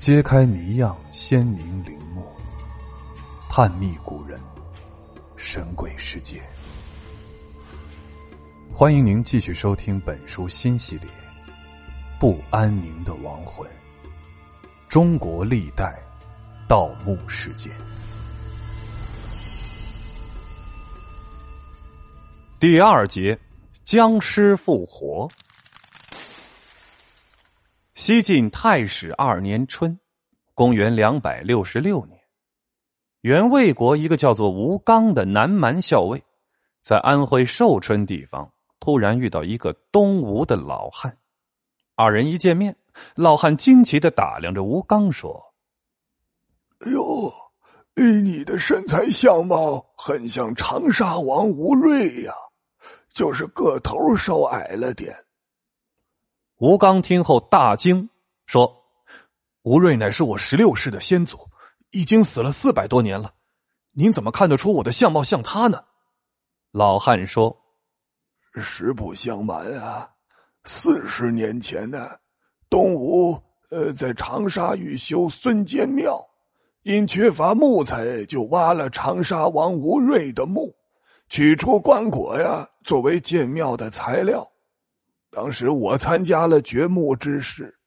揭开谜样鲜明陵墓，探秘古人，神鬼世界。欢迎您继续收听本书新系列《不安宁的亡魂：中国历代盗墓事件》第二节：僵尸复活。西晋太史二年春，公元两百六十六年，原魏国一个叫做吴刚的南蛮校尉，在安徽寿春地方突然遇到一个东吴的老汉。二人一见面，老汉惊奇的打量着吴刚，说：“哎呦，你的身材相貌很像长沙王吴瑞呀，就是个头稍矮了点。”吴刚听后大惊，说：“吴瑞乃是我十六世的先祖，已经死了四百多年了。您怎么看得出我的相貌像他呢？”老汉说：“实不相瞒啊，四十年前呢，东吴呃在长沙欲修孙坚庙，因缺乏木材，就挖了长沙王吴瑞的墓，取出棺椁呀，作为建庙的材料。”当时我参加了掘墓之事，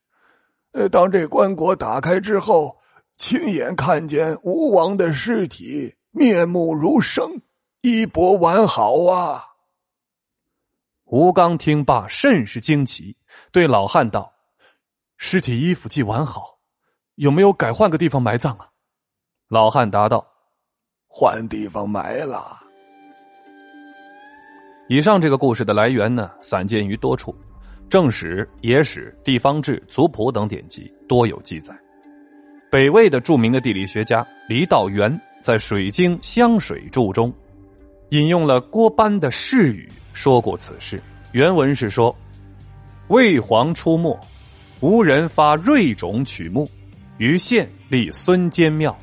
呃，当这棺椁打开之后，亲眼看见吴王的尸体面目如生，衣钵完好啊！吴刚听罢甚是惊奇，对老汉道：“尸体衣服既完好，有没有改换个地方埋葬啊？”老汉答道：“换地方埋了。”以上这个故事的来源呢，散见于多处，正史、野史、地方志、族谱等典籍多有记载。北魏的著名的地理学家黎道元在《水经湘水注》中，引用了郭班的释语，说过此事。原文是说：魏皇出没，吴人发瑞种取木，于县立孙坚庙，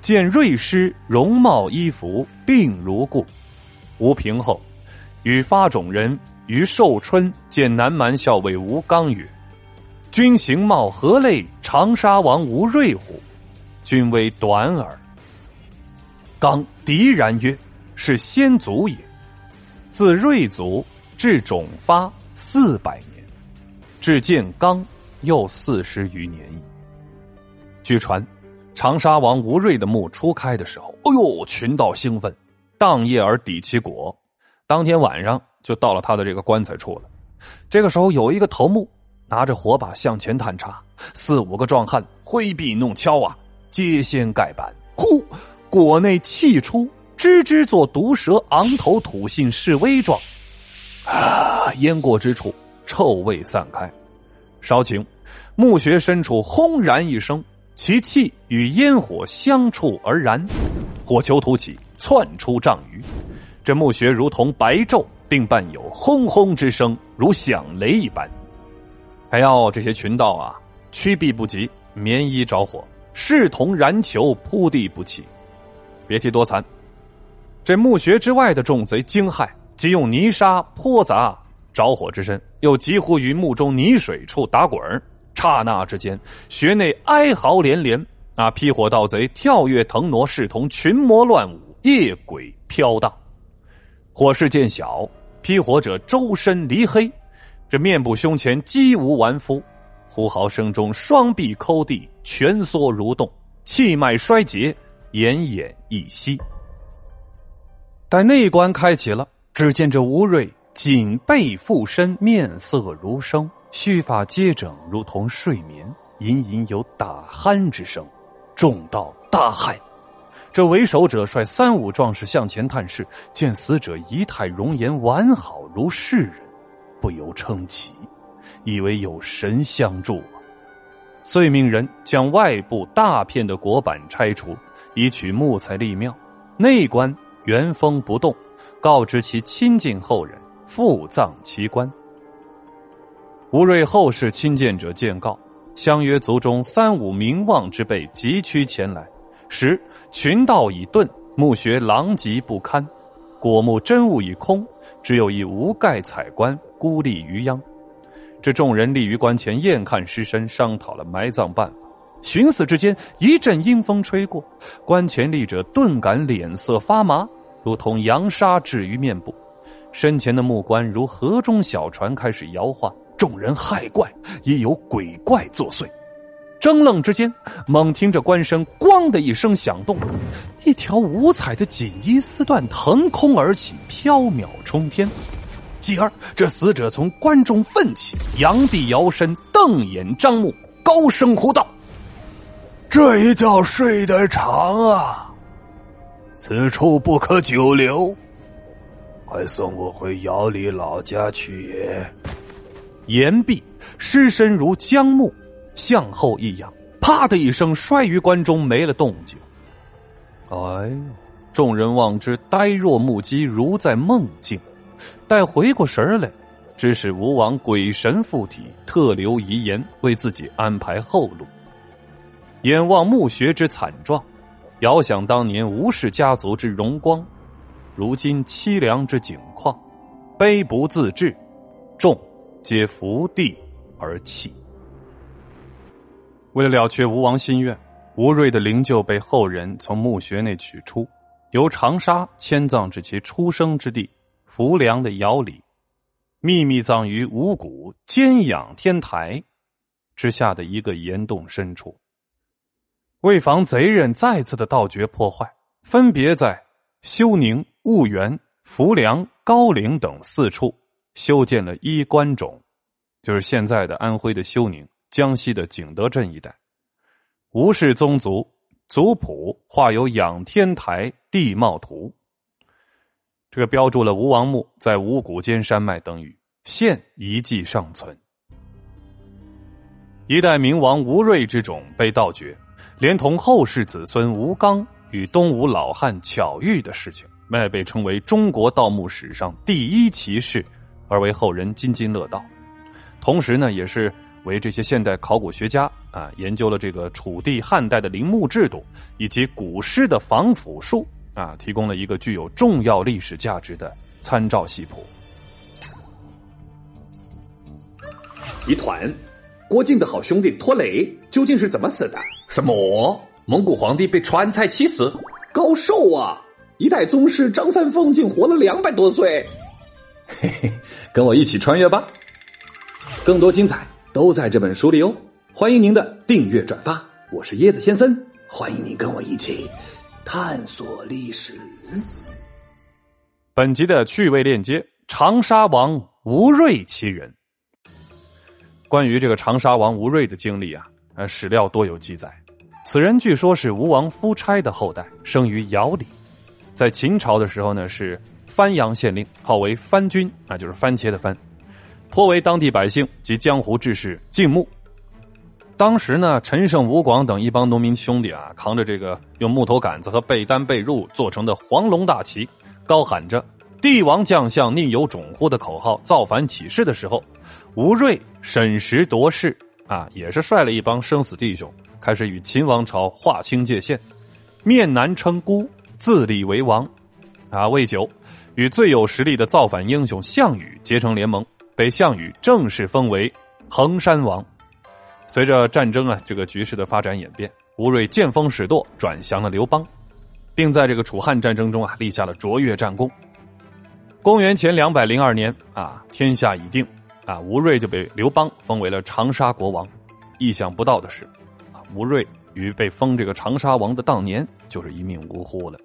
见瑞师容貌衣服并如故。吴平后。与发种人于寿春见南蛮校尉吴刚曰：“君形貌何类长沙王吴瑞乎？君为短耳。”刚敌然曰：“是先祖也。自瑞族至种发四百年，至建刚又四十余年矣。”据传，长沙王吴瑞的墓初开的时候，哎呦，群盗兴奋，荡夜而抵其国。当天晚上就到了他的这个棺材处了。这个时候有一个头目拿着火把向前探查，四五个壮汉挥臂弄敲啊，揭掀盖板，呼，果内气出，吱吱作毒蛇昂头吐信示威状。啊，烟过之处，臭味散开，稍顷，墓穴深处轰然一声，其气与烟火相触而燃，火球突起，窜出丈余。这墓穴如同白昼，并伴有轰轰之声，如响雷一般。还要这些群盗啊，驱避不及，棉衣着火，视同燃球，扑地不起。别提多惨。这墓穴之外的众贼惊骇，即用泥沙泼砸着火之身，又急呼于墓中泥水处打滚刹那之间，穴内哀嚎连连。啊！劈火盗贼跳跃腾挪，视同群魔乱舞，夜鬼飘荡。火势渐小，劈火者周身离黑，这面部胸前几无完肤，呼号声中双臂抠地，蜷缩蠕动，气脉衰竭，奄奄一息。待内关开启了，只见这吴瑞颈背附身，面色如生，须发皆整，如同睡眠，隐隐有打鼾之声，众道大骇。这为首者率三五壮士向前探视，见死者仪态容颜完好如世人，不由称奇，以为有神相助。遂命人将外部大片的椁板拆除，以取木材立庙。内棺原封不动，告知其亲近后人复葬其棺。吴瑞后世亲见者见告，相约族中三五名望之辈急趋前来。时群盗已遁，墓穴狼藉不堪，果木真物已空，只有一无盖彩棺孤立于央。这众人立于棺前，验看尸身，商讨了埋葬办法。寻思之间，一阵阴风吹过，棺前立者顿感脸色发麻，如同扬沙置于面部。身前的木棺如河中小船，开始摇晃。众人骇怪，已有鬼怪作祟。怔愣之间，猛听着棺身“咣”的一声响动，一条五彩的锦衣丝缎腾空而起，飘渺冲天。继而，这死者从棺中奋起，扬臂摇身，瞪眼张目，高声呼道：“这一觉睡得长啊！此处不可久留，快送我回窑里老家去也。”言毕，尸身如僵木。向后一仰，啪的一声摔于棺中，没了动静。哎呦！众人望之，呆若木鸡，如在梦境。待回过神来，只是吴王鬼神附体，特留遗言，为自己安排后路。眼望墓穴之惨状，遥想当年吴氏家族之荣光，如今凄凉之景况，悲不自制，众皆伏地而泣。为了了却吴王心愿，吴瑞的灵柩被后人从墓穴内取出，由长沙迁葬至其出生之地浮梁的窑里，秘密葬于五谷兼养天台之下的一个岩洞深处。为防贼人再次的盗掘破坏，分别在休宁、婺源、浮梁、高陵等四处修建了衣冠冢，就是现在的安徽的休宁。江西的景德镇一带，吴氏宗族族谱画有仰天台地貌图，这个标注了吴王墓在五谷间山脉等语，现遗迹尚存。一代明王吴瑞之种被盗掘，连同后世子孙吴刚与东吴老汉巧遇的事情，麦被称为中国盗墓史上第一奇事，而为后人津津乐道。同时呢，也是。为这些现代考古学家啊，研究了这个楚地汉代的陵墓制度以及古诗的防腐术啊，提供了一个具有重要历史价值的参照系谱。一团，郭靖的好兄弟拖雷究竟是怎么死的？什么？蒙古皇帝被川菜气死？高寿啊！一代宗师张三丰竟活了两百多岁。嘿嘿，跟我一起穿越吧！更多精彩。都在这本书里哦，欢迎您的订阅转发。我是椰子先生，欢迎您跟我一起探索历史。本集的趣味链接：长沙王吴瑞其人。关于这个长沙王吴瑞的经历啊，呃，史料多有记载。此人据说是吴王夫差的后代，生于尧里，在秦朝的时候呢是番阳县令，号为番君啊，就是番茄的番。颇为当地百姓及江湖志士敬慕。当时呢，陈胜、吴广等一帮农民兄弟啊，扛着这个用木头杆子和被单被褥做成的黄龙大旗，高喊着“帝王将相宁有种乎”的口号，造反起事的时候，吴瑞审时度势啊，也是率了一帮生死弟兄，开始与秦王朝划清界限，面南称孤，自立为王。啊，未久，与最有实力的造反英雄项羽结成联盟。被项羽正式封为衡山王。随着战争啊，这个局势的发展演变，吴瑞见风使舵，转降了刘邦，并在这个楚汉战争中啊立下了卓越战功。公元前两百零二年啊，天下已定啊，吴瑞就被刘邦封为了长沙国王。意想不到的是，啊，吴瑞于被封这个长沙王的当年就是一命呜呼了。